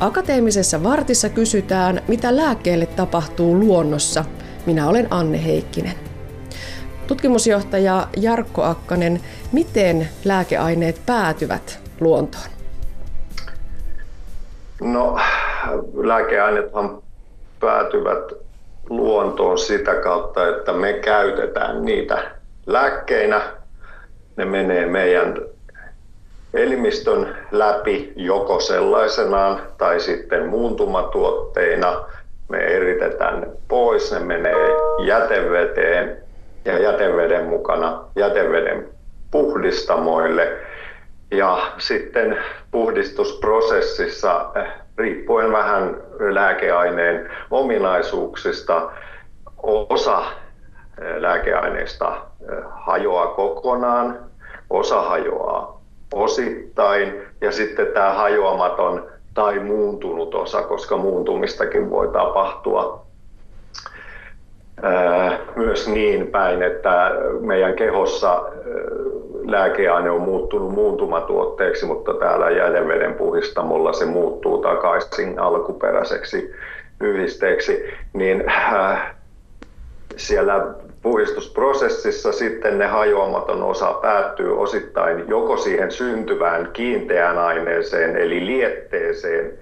Akateemisessa vartissa kysytään, mitä lääkkeelle tapahtuu luonnossa. Minä olen Anne Heikkinen. Tutkimusjohtaja Jarkko Akkanen, miten lääkeaineet päätyvät luontoon? No, lääkeaineethan päätyvät luontoon sitä kautta, että me käytetään niitä lääkkeinä. Ne menee meidän elimistön läpi joko sellaisenaan tai sitten muuntumatuotteina. Me eritetään ne pois, ne menee jäteveteen ja jäteveden mukana jäteveden puhdistamoille. Ja sitten puhdistusprosessissa eh, riippuen vähän lääkeaineen ominaisuuksista osa eh, lääkeaineista eh, hajoaa kokonaan, osa hajoaa osittain ja sitten tämä hajoamaton tai muuntunut osa, koska muuntumistakin voi tapahtua. Myös niin päin, että meidän kehossa lääkeaine on muuttunut muuntumatuotteeksi, mutta täällä jäteveden puhistamolla se muuttuu takaisin alkuperäiseksi yhdisteeksi, niin siellä puhdistusprosessissa sitten ne hajoamaton osa päättyy osittain joko siihen syntyvään kiinteään aineeseen eli lietteeseen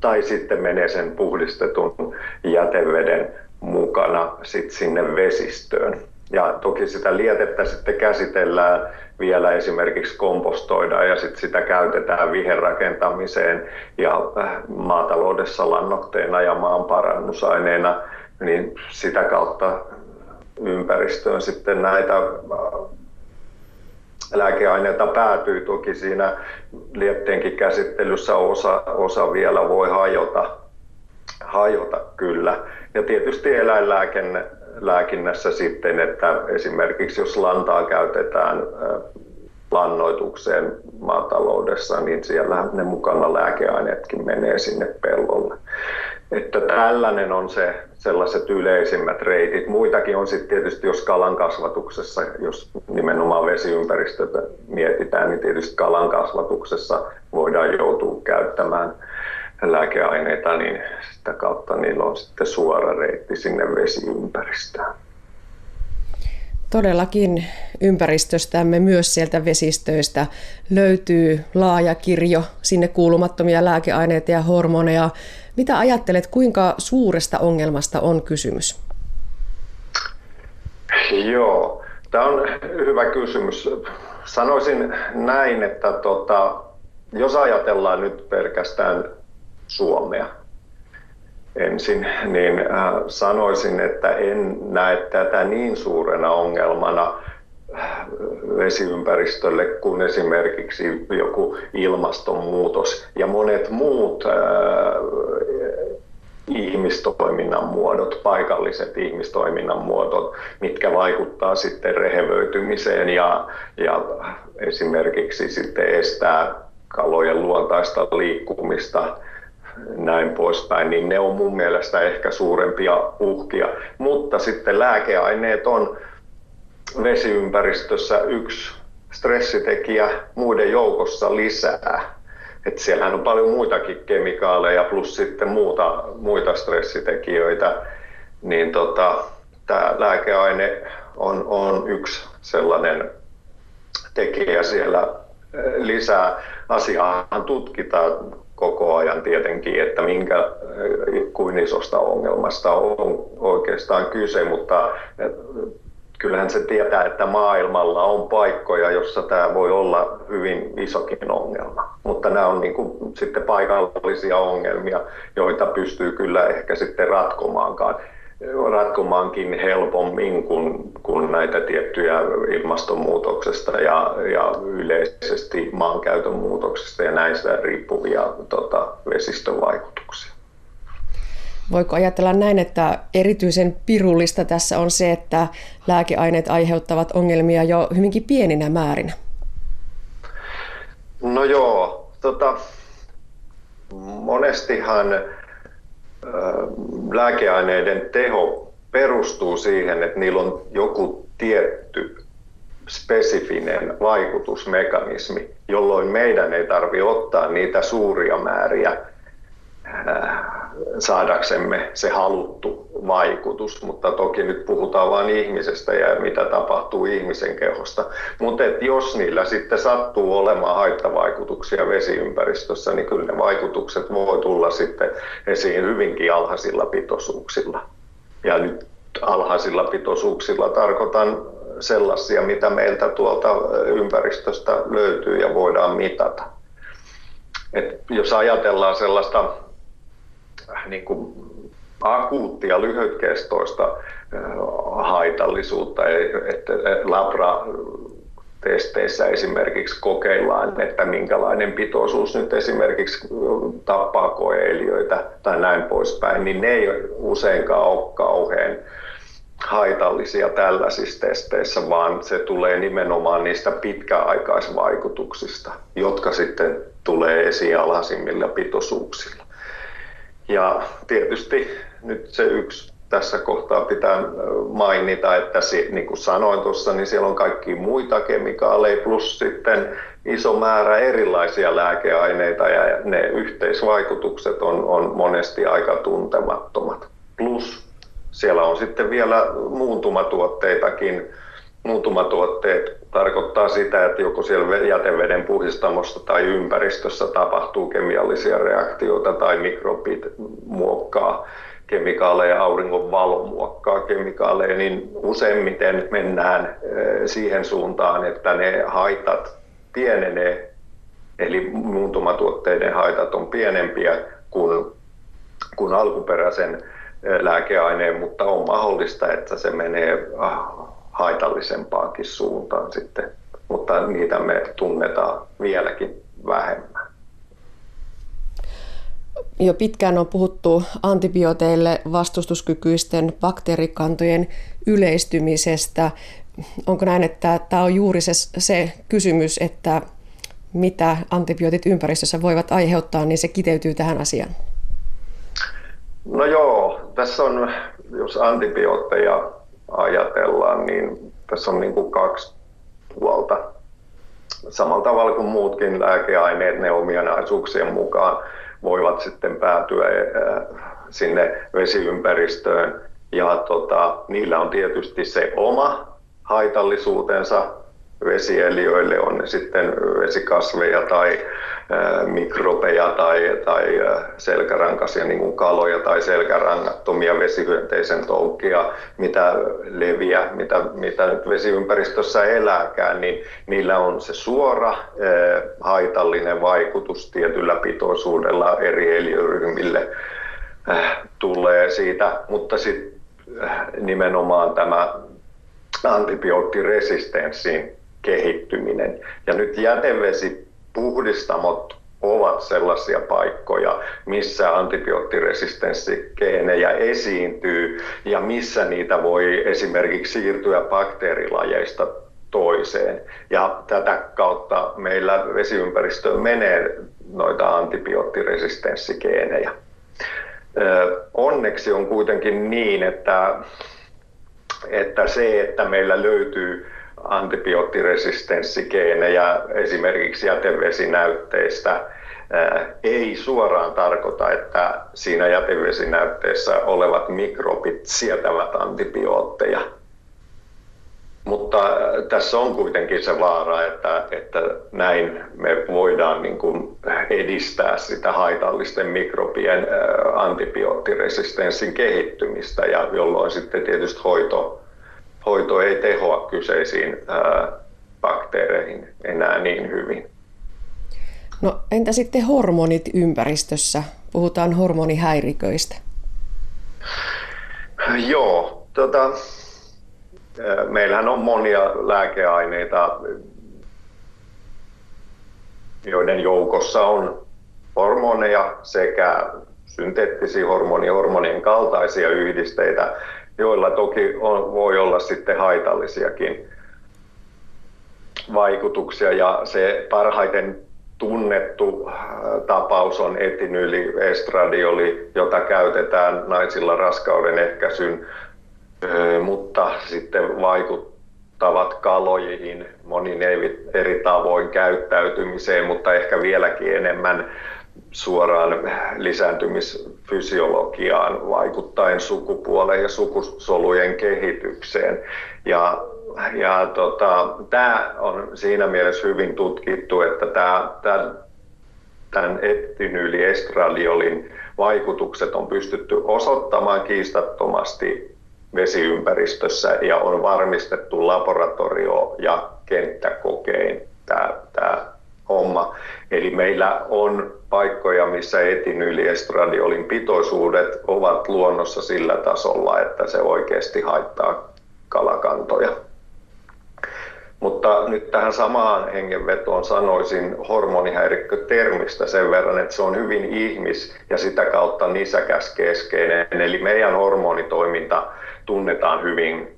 tai sitten menee sen puhdistetun jäteveden mukana sit sinne vesistöön. Ja toki sitä lietettä sitten käsitellään vielä esimerkiksi kompostoidaan ja sitten sitä käytetään viherrakentamiseen ja äh, maataloudessa lannoitteena ja maanparannusaineena, niin sitä kautta ympäristöön sitten näitä äh, lääkeaineita päätyy. Toki siinä lietteenkin käsittelyssä osa, osa vielä voi hajota, hajota kyllä. Ja tietysti eläinlääkinnässä sitten, että esimerkiksi jos lantaa käytetään äh, lannoitukseen maataloudessa, niin siellä ne mukana lääkeaineetkin menee sinne pellolle. Että tällainen on se sellaiset yleisimmät reitit. Muitakin on sitten tietysti, jos kalan kasvatuksessa, jos nimenomaan vesiympäristötä mietitään, niin tietysti kalan kasvatuksessa voidaan joutua käyttämään lääkeaineita, niin sitä kautta niillä on sitten suora reitti sinne vesiympäristöön. Todellakin ympäristöstämme myös sieltä vesistöistä löytyy laaja kirjo sinne kuulumattomia lääkeaineita ja hormoneja. Mitä ajattelet, kuinka suuresta ongelmasta on kysymys? Joo, tämä on hyvä kysymys. Sanoisin näin, että tota, jos ajatellaan nyt pelkästään Suomea, ensin, niin äh, sanoisin, että en näe tätä niin suurena ongelmana vesiympäristölle kuin esimerkiksi joku ilmastonmuutos ja monet muut ihmistoiminnan muodot, paikalliset ihmistoiminnan muodot, mitkä vaikuttaa sitten rehevöitymiseen ja, ja esimerkiksi sitten estää kalojen luontaista liikkumista näin poispäin, niin ne on mun mielestä ehkä suurempia uhkia. Mutta sitten lääkeaineet on vesiympäristössä yksi stressitekijä muiden joukossa lisää. Et siellähän on paljon muitakin kemikaaleja plus sitten muuta, muita stressitekijöitä, niin tota, tämä lääkeaine on, on yksi sellainen tekijä siellä lisää. Asiaa tutkitaan koko ajan tietenkin, että minkä kuin isosta ongelmasta on oikeastaan kyse, mutta kyllähän se tietää, että maailmalla on paikkoja, jossa tämä voi olla hyvin isokin ongelma. Mutta nämä on niin kuin sitten paikallisia ongelmia, joita pystyy kyllä ehkä sitten ratkomaankaan ratkomaankin helpommin kuin, kuin näitä tiettyjä ilmastonmuutoksesta ja, ja yleisesti maankäytön muutoksesta ja näistä riippuvia tota, vesistövaikutuksia. Voiko ajatella näin, että erityisen pirullista tässä on se, että lääkeaineet aiheuttavat ongelmia jo hyvinkin pieninä määrinä? No joo, tota, monestihan lääkeaineiden teho perustuu siihen, että niillä on joku tietty spesifinen vaikutusmekanismi, jolloin meidän ei tarvitse ottaa niitä suuria määriä saadaksemme se haluttu vaikutus, mutta toki nyt puhutaan vain ihmisestä ja mitä tapahtuu ihmisen kehosta. Mutta jos niillä sitten sattuu olemaan haittavaikutuksia vesiympäristössä, niin kyllä ne vaikutukset voi tulla sitten esiin hyvinkin alhaisilla pitoisuuksilla. Ja nyt alhaisilla pitoisuuksilla tarkoitan sellaisia, mitä meiltä tuolta ympäristöstä löytyy ja voidaan mitata. Et jos ajatellaan sellaista niin kuin akuuttia lyhytkestoista haitallisuutta, että labra testeissä esimerkiksi kokeillaan, että minkälainen pitoisuus nyt esimerkiksi tappaa koeeliöitä tai näin poispäin, niin ne ei useinkaan ole kauhean haitallisia tällaisissa testeissä, vaan se tulee nimenomaan niistä pitkäaikaisvaikutuksista, jotka sitten tulee esiin alhaisimmilla pitoisuuksilla. Ja tietysti nyt se yksi tässä kohtaa pitää mainita, että niin kuin sanoin tuossa, niin siellä on kaikki muita kemikaaleja plus sitten iso määrä erilaisia lääkeaineita ja ne yhteisvaikutukset on, on monesti aika tuntemattomat. Plus siellä on sitten vielä muuntumatuotteitakin. Muuntumatuotteet tarkoittaa sitä, että joko siellä jäteveden puhistamossa tai ympäristössä tapahtuu kemiallisia reaktioita tai mikrobit muokkaa kemikaaleja, auringon valo muokkaa kemikaaleja, niin useimmiten mennään eh, siihen suuntaan, että ne haitat pienenee, eli muuntumatuotteiden haitat on pienempiä kuin, kuin alkuperäisen lääkeaineen, mutta on mahdollista, että se menee ah, haitallisempaakin suuntaan sitten, mutta niitä me tunnetaan vieläkin vähemmän. Jo pitkään on puhuttu antibiooteille vastustuskykyisten bakteerikantojen yleistymisestä. Onko näin, että tämä on juuri se, se kysymys, että mitä antibiootit ympäristössä voivat aiheuttaa, niin se kiteytyy tähän asiaan? No joo, tässä on, jos antibiootteja ajatellaan, niin tässä on niin kuin kaksi puolta. Samalla tavalla kuin muutkin lääkeaineet, ne ominaisuuksien mukaan voivat sitten päätyä äh, sinne vesiympäristöön. Ja tota, niillä on tietysti se oma haitallisuutensa vesieliöille, on ne sitten vesikasveja tai mikrobeja tai, tai selkärankaisia niin kuin kaloja tai selkärangattomia vesihyönteisen toukkia, mitä leviä, mitä, mitä nyt vesiympäristössä elääkään, niin niillä on se suora haitallinen vaikutus tietyllä pitoisuudella eri eliöryhmille tulee siitä, mutta sitten nimenomaan tämä antibioottiresistenssin kehittyminen. Ja nyt jätevesipuhdistamot ovat sellaisia paikkoja, missä antibioottiresistenssikeenejä esiintyy ja missä niitä voi esimerkiksi siirtyä bakteerilajeista toiseen. Ja tätä kautta meillä vesiympäristöön menee noita antibioottiresistenssikeenejä. Onneksi on kuitenkin niin, että, että se, että meillä löytyy antibioottiresistenssikeenejä esimerkiksi jätevesinäytteistä ei suoraan tarkoita, että siinä jätevesinäytteessä olevat mikrobit sietävät antibiootteja. Mutta tässä on kuitenkin se vaara, että, että näin me voidaan niin kuin edistää sitä haitallisten mikrobien antibioottiresistenssin kehittymistä, ja jolloin sitten tietysti hoito hoito ei tehoa kyseisiin bakteereihin enää niin hyvin. No entä sitten hormonit ympäristössä? Puhutaan hormonihäiriköistä. Joo, tota, meillähän on monia lääkeaineita, joiden joukossa on hormoneja sekä synteettisiä hormonia, hormonien kaltaisia yhdisteitä, joilla toki on, voi olla sitten haitallisiakin vaikutuksia. Ja se parhaiten tunnettu äh, tapaus on estradioli, jota käytetään naisilla raskauden ehkäisyn, mutta sitten vaikuttavat kalojiin monin eri tavoin käyttäytymiseen, mutta ehkä vieläkin enemmän suoraan lisääntymisfysiologiaan vaikuttaen sukupuoleen ja sukusolujen kehitykseen. Ja, ja tota, tämä on siinä mielessä hyvin tutkittu, että tämä, tämä tämän etynyyli-estradiolin vaikutukset on pystytty osoittamaan kiistattomasti vesiympäristössä ja on varmistettu laboratorio- ja kenttäkokein tämä, tämä homma. Eli meillä on paikkoja, missä etinyliestradiolin pitoisuudet ovat luonnossa sillä tasolla, että se oikeasti haittaa kalakantoja. Mutta nyt tähän samaan hengenvetoon sanoisin hormonihäirikkötermistä sen verran, että se on hyvin ihmis- ja sitä kautta nisäkäskeskeinen. Eli meidän hormonitoiminta tunnetaan hyvin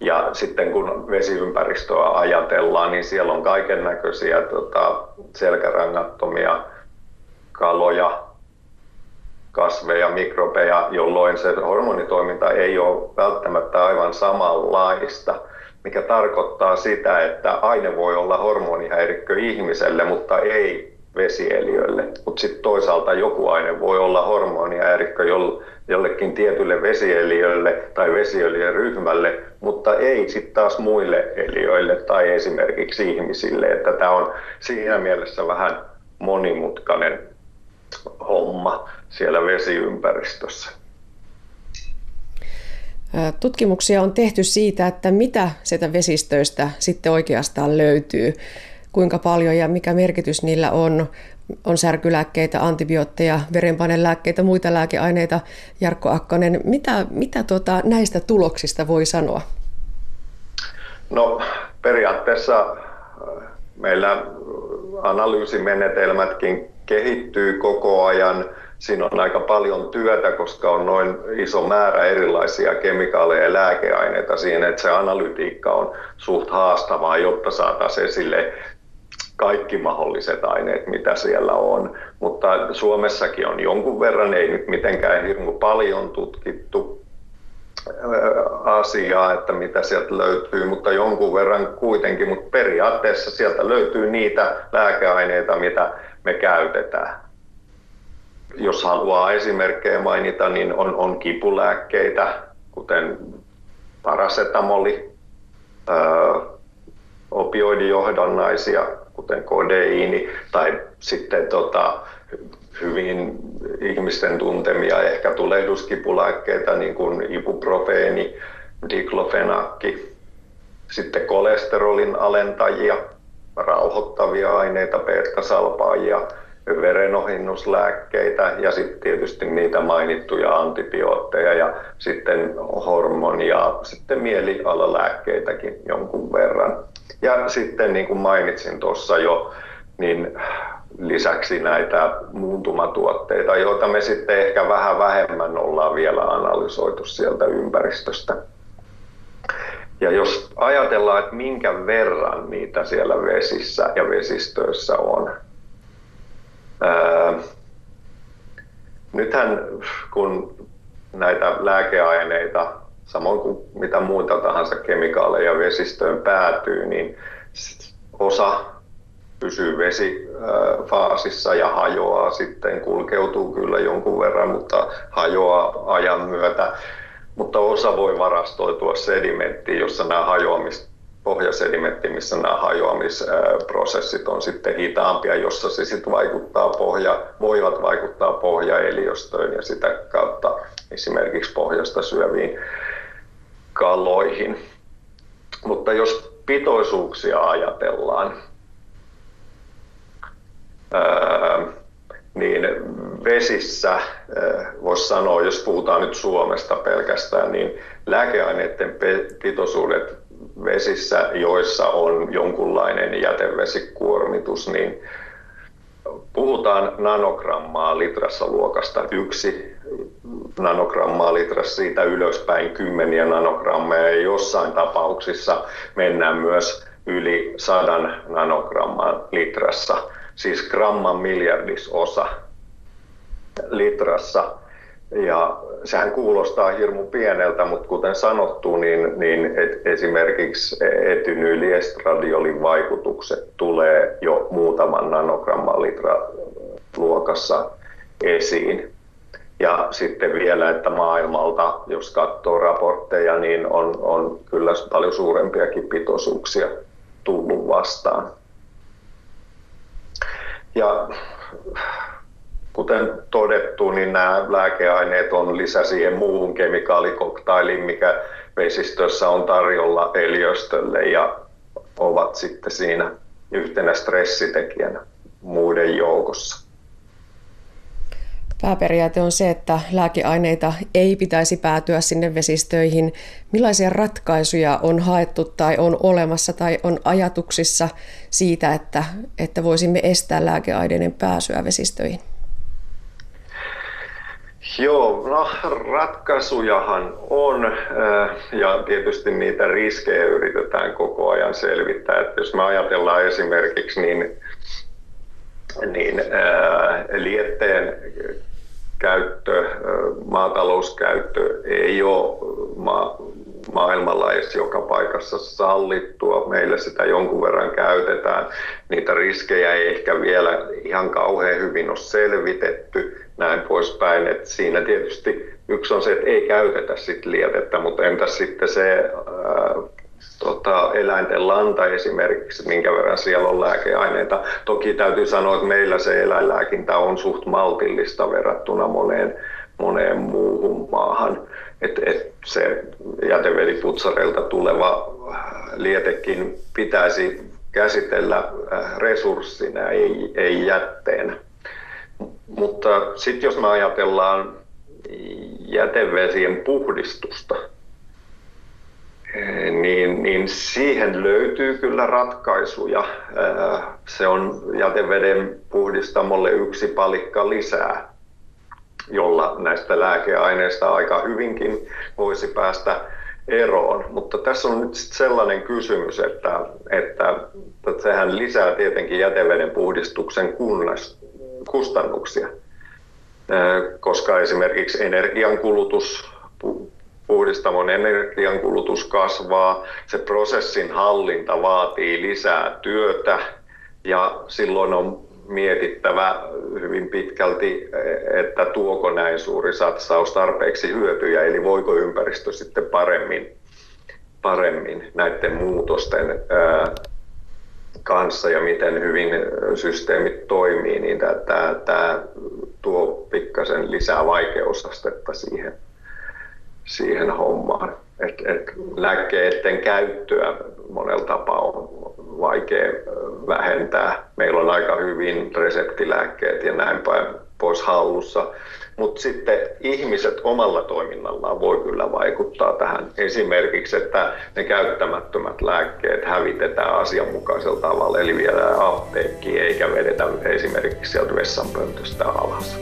ja sitten kun vesiympäristöä ajatellaan, niin siellä on kaiken näköisiä tota, selkärangattomia kaloja, kasveja, mikrobeja, jolloin se hormonitoiminta ei ole välttämättä aivan samanlaista, mikä tarkoittaa sitä, että aine voi olla hormonihäirikkö ihmiselle, mutta ei vesieliöille. Mutta sitten toisaalta joku aine voi olla hormonihäirikkö jollekin tietylle vesieliölle tai vesieliöryhmälle, mutta ei sitten taas muille eliöille tai esimerkiksi ihmisille. Että tämä on siinä mielessä vähän monimutkainen homma siellä vesiympäristössä. Tutkimuksia on tehty siitä, että mitä sieltä vesistöistä sitten oikeastaan löytyy, kuinka paljon ja mikä merkitys niillä on. On särkylääkkeitä, antibiootteja, verenpainelääkkeitä, muita lääkeaineita. Jarkko Akkonen, mitä, mitä tuota, näistä tuloksista voi sanoa? No periaatteessa meillä analyysimenetelmätkin kehittyy koko ajan – siinä on aika paljon työtä, koska on noin iso määrä erilaisia kemikaaleja ja lääkeaineita siinä, että se analytiikka on suht haastavaa, jotta saataisiin esille kaikki mahdolliset aineet, mitä siellä on. Mutta Suomessakin on jonkun verran, ei nyt mitenkään hirmu paljon tutkittu asiaa, että mitä sieltä löytyy, mutta jonkun verran kuitenkin, mutta periaatteessa sieltä löytyy niitä lääkeaineita, mitä me käytetään jos haluaa esimerkkejä mainita, niin on, on kipulääkkeitä, kuten parasetamoli, ää, opioidijohdannaisia, kuten kodeiini, tai sitten tota, hyvin ihmisten tuntemia ehkä tulehduskipulääkkeitä, niin kuin ibuprofeeni, diklofenakki, sitten kolesterolin alentajia, rauhoittavia aineita, beta-salpaajia, verenohinnuslääkkeitä ja sitten tietysti niitä mainittuja antibiootteja ja sitten hormonia, sitten mielialalääkkeitäkin jonkun verran. Ja sitten niin kuin mainitsin tuossa jo, niin lisäksi näitä muuntumatuotteita, joita me sitten ehkä vähän vähemmän ollaan vielä analysoitu sieltä ympäristöstä. Ja jos ajatellaan, että minkä verran niitä siellä vesissä ja vesistöissä on, nythän kun näitä lääkeaineita, samoin kuin mitä muuta tahansa kemikaaleja vesistöön päätyy, niin osa pysyy vesifaasissa ja hajoaa sitten, kulkeutuu kyllä jonkun verran, mutta hajoaa ajan myötä. Mutta osa voi varastoitua sedimenttiin, jossa nämä hajoamista pohjasedimentti, missä nämä hajoamisprosessit on sitten hitaampia, jossa se sitten vaikuttaa pohja, voivat vaikuttaa pohjaeliöstöön ja sitä kautta esimerkiksi pohjasta syöviin kaloihin. Mutta jos pitoisuuksia ajatellaan, niin vesissä, voisi sanoa, jos puhutaan nyt Suomesta pelkästään, niin lääkeaineiden pitoisuudet vesissä, joissa on jonkunlainen jätevesikuormitus, niin puhutaan nanogrammaa litrassa luokasta yksi. Nanogrammaa litrassa siitä ylöspäin kymmeniä nanogrammeja. Ja jossain tapauksissa mennään myös yli sadan nanogrammaa litrassa, siis gramman miljardisosa litrassa. Ja sehän kuulostaa hirmu pieneltä, mutta kuten sanottu, niin, niin et, esimerkiksi etynyliestradiolin vaikutukset tulee jo muutaman nanogramman litra luokassa esiin. Ja sitten vielä, että maailmalta, jos katsoo raportteja, niin on, on kyllä paljon suurempiakin pitoisuuksia tullut vastaan. Ja kuten todettu, niin nämä lääkeaineet on lisä siihen muuhun kemikaalikoktailiin, mikä vesistössä on tarjolla eliöstölle ja ovat sitten siinä yhtenä stressitekijänä muiden joukossa. Pääperiaate on se, että lääkeaineita ei pitäisi päätyä sinne vesistöihin. Millaisia ratkaisuja on haettu tai on olemassa tai on ajatuksissa siitä, että, että voisimme estää lääkeaineiden pääsyä vesistöihin? Joo, no ratkaisujahan on äh, ja tietysti niitä riskejä yritetään koko ajan selvittää. Että jos me ajatellaan esimerkiksi niin, niin äh, lietteen käyttö, äh, maatalouskäyttö ei ole ma- maailmalla edes joka paikassa sallittua. Meillä sitä jonkun verran käytetään. Niitä riskejä ei ehkä vielä ihan kauhean hyvin ole selvitetty näin poispäin. Et siinä tietysti yksi on se, että ei käytetä sit lietettä, mutta entäs sitten se ää, tota, eläinten lanta esimerkiksi, minkä verran siellä on lääkeaineita. Toki täytyy sanoa, että meillä se eläinlääkintä on suht maltillista verrattuna moneen, moneen muuhun maahan. Et, et se jätevediputsareilta tuleva lietekin pitäisi käsitellä resurssina, ei, ei jätteenä. Mutta sitten jos me ajatellaan jätevesien puhdistusta, niin, niin siihen löytyy kyllä ratkaisuja. Se on jäteveden puhdistamolle yksi palikka lisää, jolla näistä lääkeaineista aika hyvinkin voisi päästä eroon. Mutta tässä on nyt sellainen kysymys, että, että, että sehän lisää tietenkin jäteveden puhdistuksen kustannuksia, koska esimerkiksi energiankulutus, puhdistamon energiankulutus kasvaa, se prosessin hallinta vaatii lisää työtä ja silloin on mietittävä hyvin pitkälti, että tuoko näin suuri satsaus tarpeeksi hyötyjä, eli voiko ympäristö sitten paremmin, paremmin näiden muutosten kanssa ja miten hyvin systeemit toimii, niin tämä, tämä tuo pikkasen lisää vaikeusastetta siihen, siihen hommaan. Et, et lääkkeiden käyttöä monella tapaa on vaikea vähentää. Meillä on aika hyvin reseptilääkkeet ja näin päin pois hallussa. Mutta sitten ihmiset omalla toiminnallaan voi kyllä vaikuttaa tähän. Esimerkiksi, että ne käyttämättömät lääkkeet hävitetään asianmukaisella tavalla, eli viedään apteekkiin eikä vedetä esimerkiksi sieltä vessanpöntöstä alas.